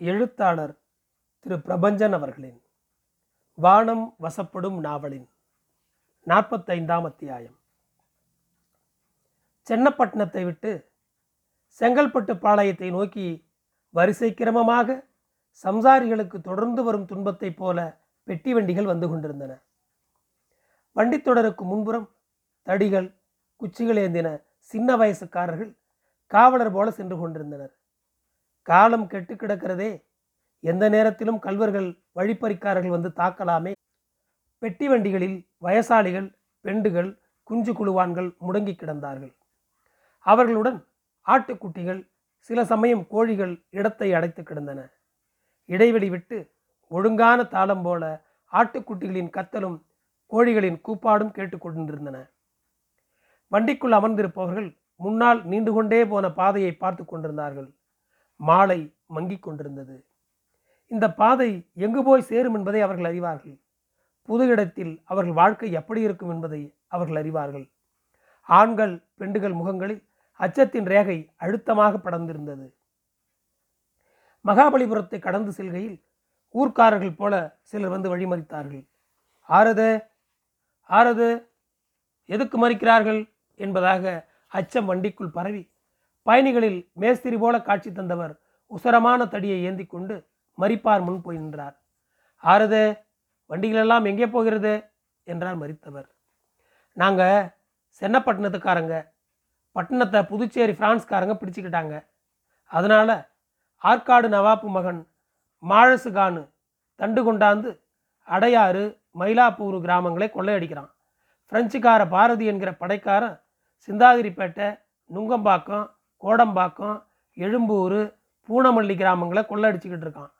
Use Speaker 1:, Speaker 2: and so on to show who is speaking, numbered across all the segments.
Speaker 1: எழுத்தாளர் திரு பிரபஞ்சன் அவர்களின் வானம் வசப்படும் நாவலின் நாற்பத்தைந்தாம் அத்தியாயம். சென்னப்பட்டினத்தை விட்டு செங்கல்பட்டு பாளையத்தை நோக்கி வரிசை கிரமமாக சம்சாரிகளுக்கு தொடர்ந்து வரும் துன்பத்தைப் போல பெட்டி வண்டிகள் வந்து கொண்டிருந்தன. வண்டித்தொடருக்கு முன்புறம் தடிகள் குச்சிகள் ஏந்தின சின்ன வயசுக்காரர்கள் காவலர் போல சென்று கொண்டிருந்தனர். காலம் கெட்டு கிடக்கிறதே. எந்த நேரத்திலும் கல்வர்கள் வழிப்பறிக்காரர்கள் வந்து தாக்கலாமே. பெட்டி வண்டிகளில் வயசாளிகள் பெண்டுகள் குஞ்சு குழுவான்கள் முடங்கி கிடந்தார்கள். அவர்களுடன் ஆட்டுக்குட்டிகள் சில சமயம் கோழிகள் இடத்தை அடைத்து கிடந்தன. இடைவெளி விட்டு ஒழுங்கான தாளம் போல ஆட்டுக்குட்டிகளின் கத்தலும் கோழிகளின் கூப்பாடும் கேட்டுக்கொண்டிருந்தன வண்டிக்குள் அமர்ந்திருப்பவர்கள் முன்னால் நீண்டு கொண்டே போன பாதையை பார்த்து கொண்டிருந்தார்கள். மாலை மங்கிக் கொண்டிருந்தது. இந்த பாதை எங்கு போய் சேரும் என்பதை அவர்கள் அறிவார்கள். புது இடத்தில் அவர்கள் வாழ்க்கை எப்படி இருக்கும் என்பதை அவர்கள் அறிவார்கள். ஆண்கள் பெண்டுகள் முகங்களில் அச்சத்தின் ரேகை அழுத்தமாக படர்ந்திருந்தது. மகாபலிபுரத்தை கடந்து செல்கையில் ஊர்க்காரர்கள் போல சிலர் வந்து வழிமறித்தார்கள். ஆரது ஆரது எதுக்கு மறிக்கிறார்கள்? என்பதாக அச்சம் வண்டிக்குள் பரவி பயணிகளில் மேஸ்திரி போல காட்சி தந்தவர் உசரமான தடியை ஏந்தி கொண்டு மறிப்பார் முன் போய் நின்றார். ஆறுது வண்டிகளெல்லாம் எங்கே போகிறது? என்றார் மறித்தவர். நாங்கள் சென்னப்பட்டினத்துக்காரங்க. பட்டணத்தை புதுச்சேரி பிரான்ஸ்காரங்க பிடிச்சிக்கிட்டாங்க. அதனால் ஆற்காடு நவாப்பு மகன் மாழசுகானு தண்டு கொண்டாந்து அடையாறு மயிலாப்பூர் கிராமங்களை கொள்ளையடிக்கிறான். பிரெஞ்சுக்கார பாரதி என்கிற படைக்காரன் சிந்தாதிரிப்பேட்டை நுங்கம்பாக்கம் கோடம்பாக்கம் எழும்பூர் பூனமல்லி கிராமங்களை கொள்ளடிச்சிக்கிட்டு இருக்கான்.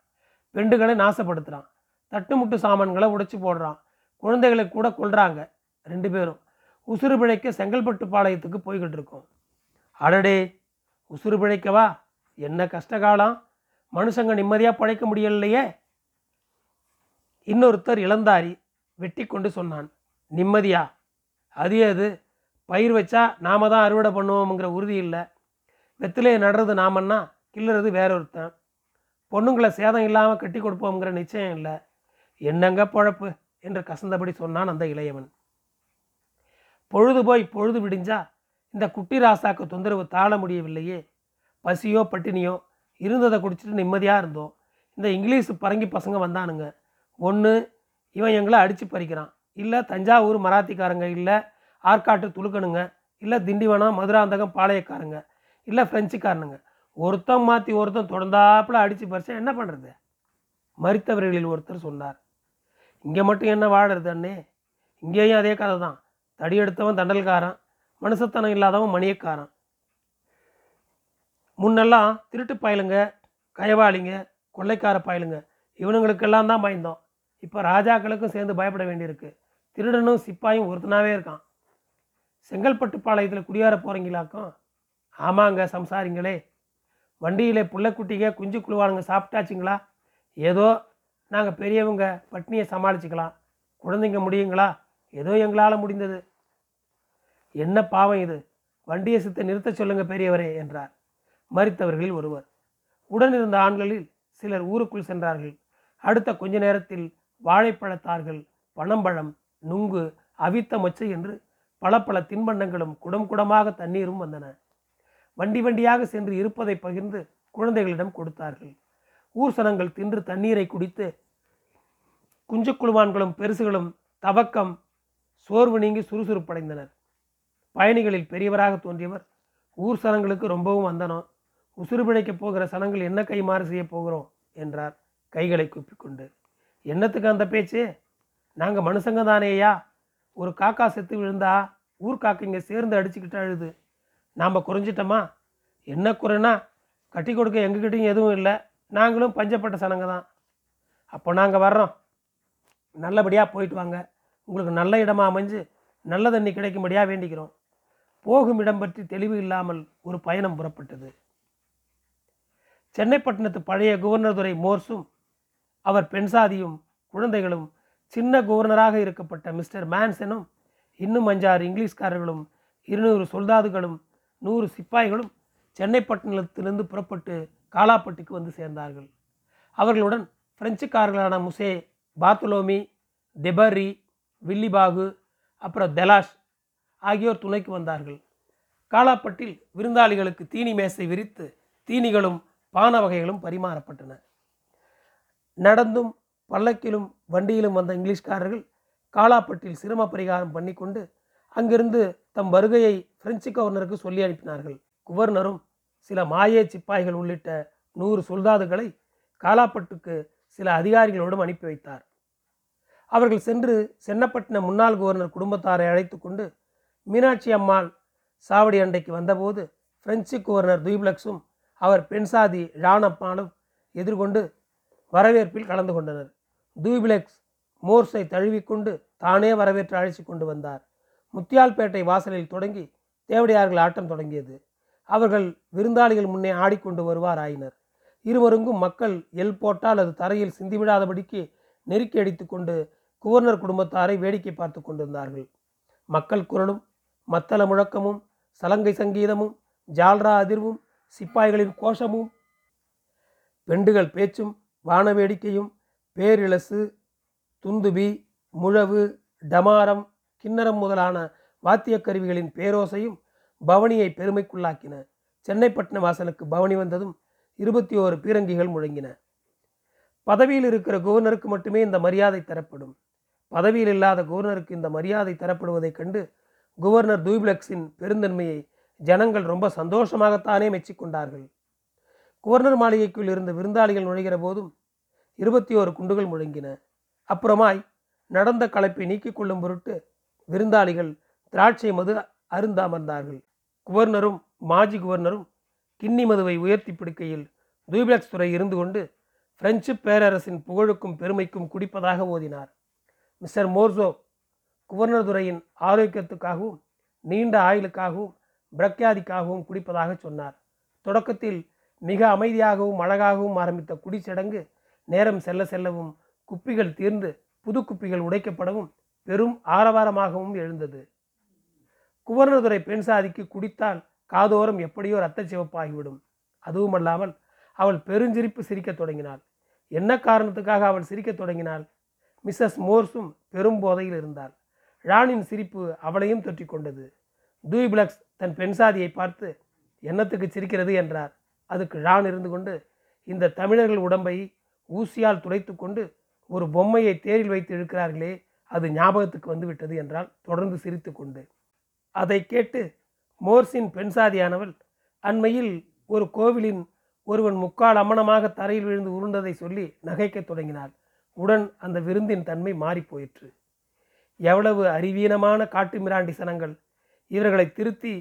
Speaker 1: பெண்டுகளை நாசப்படுத்துகிறான் தட்டுமுட்டு சாமான்களை உடைச்சி போடுறான். குழந்தைகளை கூட கொல்றாங்க ரெண்டு பேரும். உசுறு பிழைக்க செங்கல்பட்டு பாளையத்துக்கு போய்கிட்டு இருக்கோம். அடடே உசுறு பிழைக்கவா? என்ன கஷ்டகாலம் மனுஷங்க நிம்மதியாக பழைக்க முடியலையே. இன்னொருத்தர் இளந்தாரி வெட்டி கொண்டு சொன்னான் நிம்மதியா? அது அது பயிர் வச்சா நாம தான் அறுவடை பண்ணுவோம்ங்கிற உறுதி இல்லை. வெத்திலையை நடுறது நாமன்னா கிள்ளுறது வேற ஒருத்தன். பொண்ணுங்களை சேதம் இல்லாமல் கட்டி கொடுப்போங்கிற நிச்சயம் இல்லை. என்னங்க பொழப்பு? என்று கசந்தபடி சொன்னான் அந்த இளையவன். பொழுது போய் பொழுது விடிஞ்சா இந்த குட்டி ராசாக்கு தொந்தரவு தாழ முடியவில்லையே. பசியோ பட்டினியோ இருந்ததை குடிச்சிட்டு நிம்மதியாக இருந்தோம். இந்த இங்கிலீஷ் பரங்கி பசங்க வந்தானுங்க. ஒன்று இவன் எங்களை அடித்து பறிக்கிறான். இல்லை தஞ்சாவூர் மராத்திக்காரங்க இல்லை ஆற்காட்டு துளுக்கணுங்க இல்லை திண்டிவனம் மதுராந்தகம் பாளையக்காரங்க. இல்லை ஃப்ரெஞ்சுக்காரனுங்க ஒருத்தன் மாற்றி ஒருத்தன் தொடர்ந்தாப்புல அடித்து பறிச்சா என்ன பண்ணுறது மறித்தவர்களில் ஒருத்தர் சொன்னார். இங்கே மட்டும் என்ன வாழறது அண்ணே? இங்கேயும் அதே கதை தான் தடி எடுத்தவன் தண்டல்காரன் மனுஷத்தனம் இல்லாதவன் மணியக்காரன். முன்னெல்லாம் திருட்டு பயலுங்க கயவாளிங்க கொள்ளைக்கார பயலுங்க. இவனுங்களுக்கெல்லாம் தான் பயந்தோம். இப்போ ராஜாக்களுக்கும் சேர்ந்து பயப்பட வேண்டியிருக்கு. திருடனும் சிப்பாயும் ஒருத்தனாவே இருக்கான். செங்கல்பட்டு பாளையத்தில் குடியார போகிறீங்களாக்கும் ஆமாங்க சம்சாரிங்களே. வண்டியிலே புள்ளைக்குட்டிங்க குஞ்சு குழுவானுங்க சாப்பிட்டாச்சுங்களா? ஏதோ நாங்கள் பெரியவங்க பட்னியை சமாளிச்சுக்கலாம். குழந்தைங்க முடியுங்களா? ஏதோ எங்களால் முடிந்தது. என்ன பாவம் இது? வண்டியை சித்த நிறுத்த சொல்லுங்க பெரியவரே என்றார். மறித்தவர்களில் ஒருவர். உடனிருந்த ஆண்களில் சிலர் ஊருக்குள் சென்றார்கள். அடுத்த கொஞ்ச நேரத்தில் வாழைப்பழத்தார்கள் பனம்பழம் நுங்கு அவித்த மொச்சை என்று பல பல தின்பண்டங்களும் குடம் குடமாக தண்ணீரும் வந்தன. வண்டி வண்டியாக சென்று இருப்பதை பகிர்ந்து குழந்தைகளிடம் கொடுத்தார்கள். ஊர் சனங்கள் தின்று தண்ணீரை குடித்து குஞ்சு குழுவான்களும் பெருசுகளும் தவக்கம் சோர்வு நீங்கி சுறுசுறுப்படைந்தனர். பயணிகளில் பெரியவராக தோன்றியவர் ஊர் சனங்களுக்கு ரொம்பவும் வந்தனம் உசுறு பிணைக்கப் போகிற சனங்கள் என்ன கைமாறு செய்ய போகிறோம்? என்றார். கைகளை கூப்பிக்கொண்டு என்னத்துக்கு அந்த பேச்சு? நாங்கள் மனுஷங்க தானேயா ஒரு காக்கா செத்து விழுந்தா ஊர் காக்கைங்க சேர்ந்து அடிச்சுக்கிட்டு அழுது. நாம் குறைஞ்சிட்டோமா? என்ன குறைனா கட்டி கொடுக்க எங்ககிட்டையும் எதுவும் இல்லை. நாங்களும் பஞ்சப்பட்ட சனங்க தான். அப்போ நாங்கள் வர்றோம். நல்லபடியாக போயிட்டு வாங்க. உங்களுக்கு நல்ல இடமாக அமைஞ்சு நல்ல தண்ணி கிடைக்கும்படியாக வேண்டிக்கிறோம். போகும் இடம் பற்றி தெளிவு இல்லாமல் ஒரு பயணம் புறப்பட்டது. சென்னைப்பட்டினத்து பழைய குவர்னர் துறை மோர்ஸும் அவர் பெண்சாதியும் குழந்தைகளும் சின்ன குவர்னராக இருக்கப்பட்ட மிஸ்டர் மேன்சனும் இன்னும் அஞ்சாறு இங்கிலீஷ்காரர்களும் இருநூறு சொல்தாதுகளும் நூறு சிப்பாய்களும் சென்னைப்பட்டினத்திலிருந்து புறப்பட்டு காலாப்பட்டுக்கு வந்து சேர்ந்தார்கள். அவர்களுடன் பிரெஞ்சுக்காரர்களான முசே பாத்துலோமி தெபரி வில்லிபாகு அப்புறம் தெலாஷ் ஆகியோர் துணைக்கு வந்தார்கள். காலாப்பட்டில் விருந்தாளிகளுக்கு தீனி மேசை விரித்து தீனிகளும் பான வகைகளும் பரிமாறப்பட்டன. நடந்தும் பல்லக்கிலும் வண்டியிலும் வந்த இங்கிலீஷ்காரர்கள் காலாப்பட்டில் சிரம பரிகாரம் பண்ணிக்கொண்டு அங்கிருந்து தம் வருகையை பிரெஞ்சு கவர்னருக்கு சொல்லி அனுப்பினார்கள். குவர்னரும் சில மாயே சிப்பாய்கள் உள்ளிட்ட நூறு சொல்தாதுகளை காலாப்பட்டுக்கு சில அதிகாரிகளோடும் அனுப்பி வைத்தார். அவர்கள் சென்று சென்னப்பட்டின முன்னாள் கவர்னர் குடும்பத்தாரை அழைத்து கொண்டு மீனாட்சி அம்மாள் சாவடி அண்டைக்கு வந்தபோது பிரெஞ்சு கவர்னர் துய்ப்ளக்ஸும் அவர் பெண்சாதி ராணப்பாலும் எதிர்கொண்டு வரவேற்பில் கலந்து கொண்டனர். தூய்பிளெக்ஸ் மோர்ஸை தழுவிக்கொண்டு தானே வரவேற்று அழைச்சி கொண்டு வந்தார். முத்தியால்பேட்டை வாசலில் தொடங்கி தேவடியார்கள் ஆட்டம் தொடங்கியது. அவர்கள் விருந்தாளிகள் முன்னே ஆடிக்கொண்டு வருவார் ஆயினர் இருவருங்கும் மக்கள் எல் போட்டால் அது தரையில் சிந்திவிடாதபடிக்கு நெருக்கி அடித்துக்கொண்டு குவர்னர் குடும்பத்தாரை வேடிக்கை பார்த்து கொண்டிருந்தார்கள். மக்கள் குரலும் மத்தள முழக்கமும் சலங்கை சங்கீதமும் ஜால்ரா அதிர்வும் சிப்பாய்களின் கோஷமும் பெண்டுகள் பேச்சும் வான வேடிக்கையும் பேரிழசு துந்துபி முழவு டமாரம் கிண்ணறம் முதலான வாத்தியக் கருவிகளின் பேரோசையும் பவனியை பெருமைக்குள்ளாக்கின. சென்னைப்பட்டின வாசலுக்கு பவனி வந்ததும் இருபத்தி ஓரு பீரங்கிகள் முழங்கின. பதவியில் இருக்கிற கவர்னருக்கு மட்டுமே இந்த மரியாதை தரப்படும். பதவியில் இல்லாத கவர்னருக்கு இந்த மரியாதை தரப்படுவதைக் கண்டு கவர்னர் தூய்பிளக்ஸின் பெருந்தன்மையை ஜனங்கள் ரொம்ப சந்தோஷமாகத்தானே மெச்சிக்கொண்டார்கள். கவர்னர் மாளிகைக்குள் இருந்த விருந்தாளிகள் நுழைகிற போதும் இருபத்தி ஓரு குண்டுகள் முழங்கின. அப்புறமாய் நடந்த களைப்பை நீக்கிக் கொள்ளும் பொருட்டு விருந்தாளிகள் திராட்சை மது அருந்தாமர்ந்தார்கள் குவர்னரும் மாஜி குவர்னரும் கிண்ணி மதுவை உயர்த்தி பிடிக்கையில் தூய்பிளக்ஸ் துறை இருந்து கொண்டு பிரெஞ்சு பேரரசின் புகழுக்கும் பெருமைக்கும் குடிப்பதாக ஓதினார். மிஸ்டர் மோர்சோ குவர்னர் துறையின் ஆரோக்கியத்துக்காகவும் நீண்ட ஆயுளுக்காகவும் பிரக்யாதிக்காகவும் குடிப்பதாக சொன்னார். தொடக்கத்தில் மிக அமைதியாகவும் அழகாகவும் ஆரம்பித்த குடிச்சடங்கு நேரம் செல்ல செல்லவும் குப்பிகள் தீர்ந்து புது குப்பிகள் உடைக்கப்படவும் பெரும் ஆரவாரமாகவும் எழுந்தது. குவர்னதுரை பெண் சாதிக்கு குடித்தால் காதோரம் எப்படியோ ரத்த சிவப்பாகிவிடும். அதுவுமல்லாமல் அவள் பெருஞ்சிரிப்பு சிரிக்கத் தொடங்கினாள். என்ன காரணத்துக்காக அவள் சிரிக்கத் தொடங்கினாள்? மிஸ்ஸஸ் மோர்ஸும் பெரும் போதையில் இருந்தாள். ராணின் சிரிப்பு அவளையும் தொற்றிக் கொண்டது. தூய்பிளக்ஸ் தன் பெண் சாதியை பார்த்து என்னத்துக்கு சிரிக்கிறது? என்றார். அதுக்கு ரான் இருந்து கொண்டு இந்த தமிழர்கள் உடம்பை ஊசியால் துடைத்து கொண்டு ஒரு பொம்மையை தேரில் வைத்து இழுக்கிறார்களே அது ஞாபகத்துக்கு வந்துவிட்டது என்றால் தொடர்ந்து சிரித்து கொண்டு அதை கேட்டு மோர்ஸின் பெண்சாதியானவள் அண்மையில் ஒரு கோவிலின் ஒருவன் முக்கால் அமனமாக தரையில் விழுந்து உருண்டதை சொல்லி நகைக்கத் தொடங்கினாள். உடன் அந்த விருந்தின் தன்மை மாறிப்போயிற்று எவ்வளவு அறிவீனமான காட்டு மிராண்டி சனங்கள். இவர்களை திருத்தி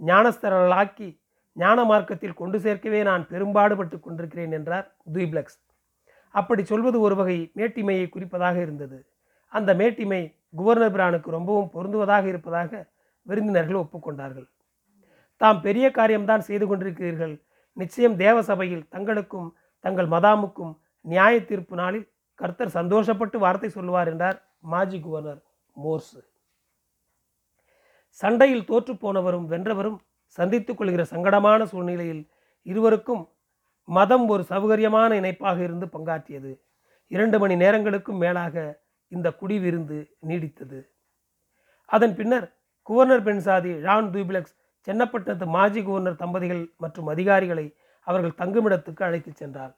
Speaker 1: ஞானஸ்தரர்களாக்கி ஞான மார்க்கத்தில் கொண்டு சேர்க்கவே நான் பெரும்பாடுபட்டு கொண்டிருக்கிறேன் என்றார் துய்ப்ளக்ஸ் அப்படி சொல்வது ஒரு வகை மேட்டிமையை குறிப்பதாக இருந்தது. அந்த மேட்டிமை குவர்னர் பிரானுக்கு ரொம்பவும் பொருந்துவதாக இருப்பதாக விருந்தினர்கள் ஒப்புக்கொண்டார்கள். தாம் பெரிய காரியம்தான் செய்து கொண்டிருக்கிறீர்கள். நிச்சயம் தேவசபையில் தங்களுக்கும் தங்கள் மதாமுக்கும் நியாய தீர்ப்பு நாளில் கர்த்தர் சந்தோஷப்பட்டு வார்த்தை சொல்லுவார் என்றார் மாஜி குவர்னர் மோர்ஸு சண்டையில் தோற்று போனவரும் வென்றவரும் சந்தித்துக் கொள்கிற சங்கடமான சூழ்நிலையில் இருவருக்கும் மதம் ஒரு சௌகரியமான இணைப்பாக இருந்து பங்காற்றியது. இரண்டு மணி நேரங்களுக்கும் மேலாக இந்த குடி விருந்து நீடித்தது. அதன் பின்னர் குவர்னர் பெண்சாதி ஜான் தூபிளக்ஸ் சென்னப்பட்டினத்து மாஜி குவர்னர் தம்பதிகள் மற்றும் அதிகாரிகளை அவர்கள் தங்குமிடத்துக்கு அழைத்துச் சென்றார்.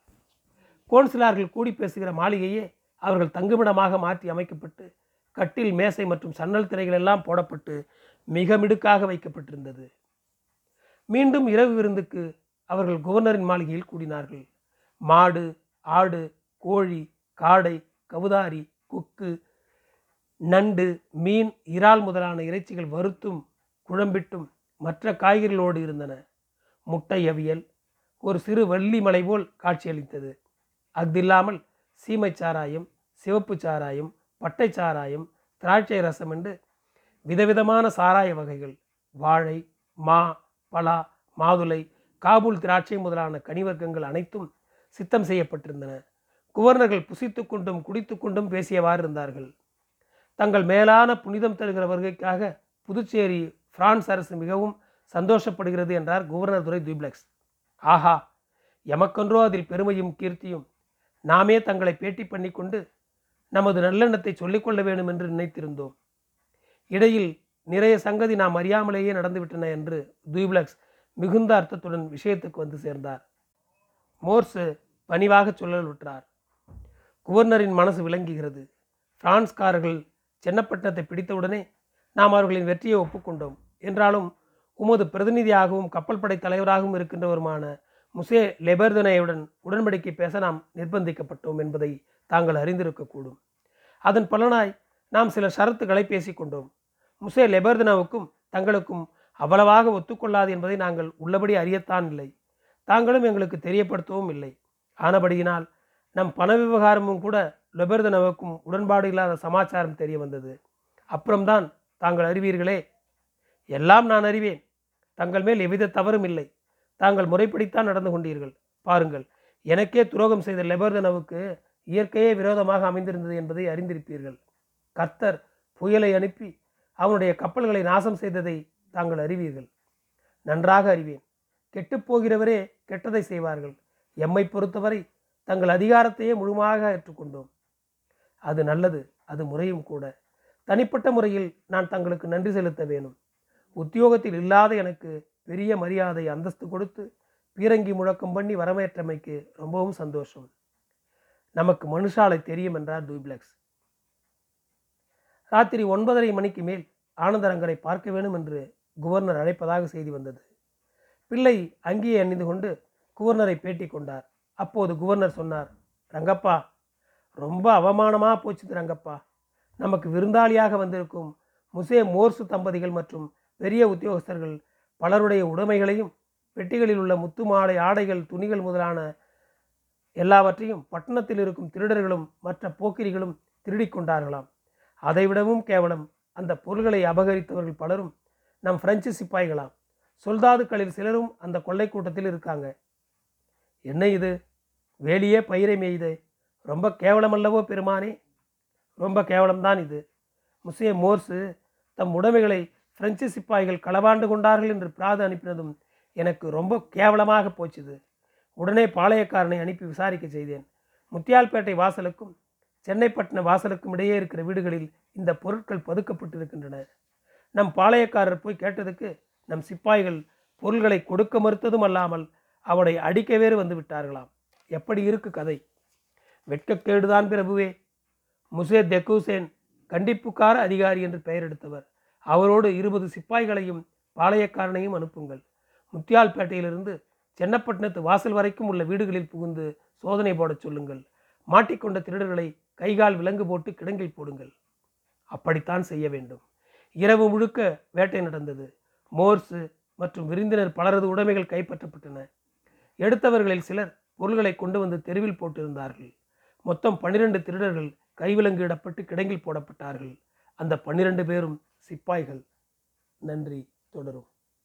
Speaker 1: கோன்சிலார்கள் கூடி பேசுகிற மாளிகையே அவர்கள் தங்குமிடமாக மாற்றி அமைக்கப்பட்டு கட்டில் மேசை மற்றும் சன்னல் திரைகள் எல்லாம் போடப்பட்டு மிக மிடுக்காக வைக்கப்பட்டிருந்தது. மீண்டும் இரவு விருந்துக்கு அவர்கள் கவர்னரின் மாளிகையில் கூடினார்கள். மாடு ஆடு கோழி காடை கவுதாரி கொக்கு நண்டு மீன் இறால் முதலான இறைச்சிகள் வறுத்தும் குழம்பிட்டும் மற்ற காய்கறிகளோடு இருந்தன. முட்டை அவியல் ஒரு சிறு வள்ளி மலை போல் காட்சியளித்தது. அஃதில்லாமல் சீமை சாராயம் சிவப்பு சாராயம் பட்டை சாராயம் திராட்சை ரசம் என்று விதவிதமான சாராய வகைகள் வாழை மா பலா மாதுளை காபூல் திராட்சை முதலான கனிவர்க்கங்கள் அனைத்தும் சித்தம் செய்யப்பட்டிருந்தன. குவர்னர்கள் புசித்து கொண்டும் குடித்து கொண்டும் பேசியவாறு இருந்தார்கள். தங்கள் மேலான புனிதம் தருகிற வருகைக்காக புதுச்சேரி பிரான்ஸ் அரசு மிகவும் சந்தோஷப்படுகிறது என்றார் குவர்னர் துரை துப்ளெக்ஸ். ஆஹா எமக்கொன்றோ அதில் பெருமையும் கீர்த்தியும் நாமே தங்களை பேட்டி பண்ணிக்கொண்டு நமது நல்லெண்ணத்தை சொல்லிக்கொள்ள வேண்டும் என்று நினைத்திருந்தோம். இடையில் நிறைய சங்கதி நாம் அறியாமலேயே நடந்துவிட்டன என்று தூப்ளக்ஸ் மிகுந்த அர்த்தத்துடன் விஷயத்துக்கு வந்து சேர்ந்தார். மோர்ஸு பணிவாக சொல்லல் விட்டார் குவர்னரின் மனசு விளங்குகிறது. பிரான்ஸ்காரர்கள் சென்னப்பட்டினத்தை பிடித்தவுடனே நாம் அவர்களின் வெற்றியை ஒப்புக்கொண்டோம். என்றாலும் உமது பிரதிநிதியாகவும் கப்பல் படை தலைவராகவும் இருக்கின்றவருமான முசே லெபர்தனையுடன் உடன்படிக்கை பேச நாம் நிர்பந்திக்கப்பட்டோம் என்பதை தாங்கள் அறிந்திருக்கக்கூடும். அதன் பலனாய் நாம் சில ஷரத்துக்களை பேசிக்கொண்டோம். முசே லெபர்தனாவுக்கும் தங்களுக்கும் அவ்வளவாக ஒத்துக்கொள்ளாது என்பதை நாங்கள் உள்ளபடி அறியத்தான் இல்லை. தாங்களும் எங்களுக்கு தெரியப்படுத்தவும் இல்லை. ஆனபடியினால் நம் பண விவகாரமும் கூட லெபர்தனவுக்கும் உடன்பாடு இல்லாத சமாச்சாரம் தெரிய வந்தது. அப்புறம்தான் தாங்கள் அறிவீர்களே. எல்லாம் நான் அறிவேன். தங்கள் மேல் எவ்வித தவறும் இல்லை. தாங்கள் முறைப்படித்தான் நடந்து கொண்டீர்கள். பாருங்கள் எனக்கே துரோகம் செய்த லெபர்தனவுக்கு இயற்கையே விரோதமாக அமைந்திருந்தது என்பதை அறிந்திருப்பீர்கள். கர்த்தர் புயலை அனுப்பி அவனுடைய கப்பல்களை நாசம் செய்ததை தாங்கள் அறிவீர்கள். நன்றாக அறிவேன். கெட்டுப்போகிறவரே கெட்டதை செய்வார்கள். எம்மை பொறுத்தவரை தங்கள் அதிகாரத்தையே முழுமையாக ஏற்றுக்கொண்டோம். அது நல்லது அது முறையும் கூட. தனிப்பட்ட முறையில் நான் தங்களுக்கு நன்றி செலுத்த வேணும். உத்தியோகத்தில் இல்லாத எனக்கு பெரிய மரியாதை அந்தஸ்து கொடுத்து பீரங்கி முழக்கம் பண்ணி வரவேற்றமைக்கு ரொம்பவும் சந்தோஷம். நமக்கு மனுஷாலை தெரியும் என்றார் டூப்ளெக்ஸ். ராத்திரி ஒன்பதரை மணிக்கு மேல் ஆனந்தரங்கரை பார்க்க வேண்டும் என்று குவர்னர் அழைப்பதாக செய்தி வந்தது. பிள்ளை அங்கேயே அணிந்து கொண்டு குவர்னரை பேட்டி கொண்டார். அப்போது குவர்னர் சொன்னார் ரங்கப்பா ரொம்ப அவமானமாக போச்சுது ரங்கப்பா. நமக்கு விருந்தாளியாக வந்திருக்கும் முசே மோர்சு தம்பதிகள் மற்றும் பெரிய உத்தியோகஸ்தர்கள் பலருடைய உடைமைகளையும் பெட்டிகளில் உள்ள முத்து மாலை ஆடைகள் துணிகள் முதலான எல்லாவற்றையும் பட்டணத்தில் இருக்கும் திருடர்களும் மற்ற போக்கிரிகளும் திருடிக் கொண்டார்களாம். அதைவிடவும் கேவலம் அந்த பொருள்களை அபகரித்தவர்கள் பலரும் நம் பிரெஞ்சு சிப்பாய்களாம். சொல்தாதுக்களில் சிலரும் அந்த கொள்ளை கூட்டத்தில் இருக்காங்க. என்ன இது? வேலியே பயிரை மேய்து. ரொம்ப கேவலமல்லவோ பெருமானே? ரொம்ப கேவலம்தான் இது. முசே மோர்ஸு தம் உடைமைகளை பிரெஞ்சு சிப்பாய்கள் களவாண்டு கொண்டார்கள் என்று பிராது அனுப்பினதும் எனக்கு ரொம்ப கேவலமாக போச்சுது. உடனே பாளையக்காரனை அனுப்பி விசாரிக்க செய்தேன். முத்தியால்பேட்டை வாசலுக்கும் சென்னைப்பட்டின வாசலுக்கும் இடையே இருக்கிற வீடுகளில் இந்த பொருட்கள் பதுக்கப்பட்டிருக்கின்றன. நம் பாளையக்காரர் போய் கேட்டதுக்கு நம் சிப்பாய்கள் பொருள்களை கொடுக்க மறுத்ததும் அல்லாமல் அவனை அடிக்க வேறு வந்து விட்டார்களாம். எப்படி இருக்கு கதை? வெட்கக்கேடுதான் பிரபுவே. முசே தெக்கூசேன் கண்டிப்புக்கார அதிகாரி என்று பெயர் எடுத்தவர். அவரோடு இருபது சிப்பாய்களையும் பாளையக்காரனையும் அனுப்புங்கள். முத்தியால்பேட்டையிலிருந்து சென்னப்பட்டினத்து வாசல் வரைக்கும் உள்ள வீடுகளில் புகுந்து சோதனை போடச் சொல்லுங்கள். மாட்டிக்கொண்ட திருடர்களை கைகால் விலங்கு போட்டு கிடங்கில் போடுங்கள். அப்படித்தான் செய்ய வேண்டும். இரவு முழுக்க வேட்டை நடந்தது. மோர்ஸு மற்றும் விருந்தினர் பலரது உடைமைகள் கைப்பற்றப்பட்டன. எடுத்தவர்களில் சிலர் பொருள்களை கொண்டு வந்து தெருவில் போட்டிருந்தார்கள். மொத்தம் பன்னிரண்டு திருடர்கள் கைவிலங்கு இடப்பட்டு கிடங்கில் போடப்பட்டார்கள். அந்த பன்னிரண்டு பேரும் சிப்பாய்கள். நன்றி தொடரும்.